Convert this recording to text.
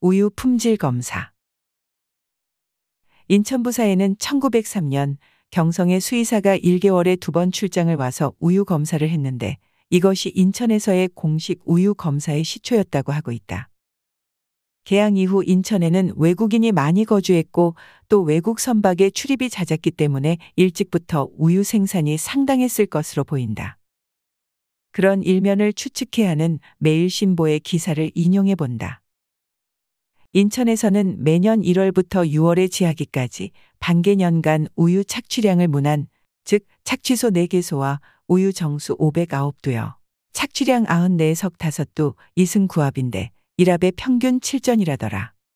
우유 품질 검사. 인천부사에는 1903년 경성의 수의사가 1개월에 두 번 출장을 와서 우유 검사를 했는데 이것이 인천에서의 공식 우유 검사의 시초였다고 하고 있다. 개항 이후 인천에는 외국인이 많이 거주했고 또 외국 선박의 출입이 잦았기 때문에 일찍부터 우유 생산이 상당했을 것으로 보인다. 그런 일면을 추측해 하는 매일신보의 기사를 인용해 본다. 인천에서는 매년 1월부터 6월에 지하기까지 반개년간 우유 착취량을 문한, 즉 착취소 4개소와 우유 정수 509도요. 착취량 94석 5도 이승 구합인데 일합의 평균 7전이라더라.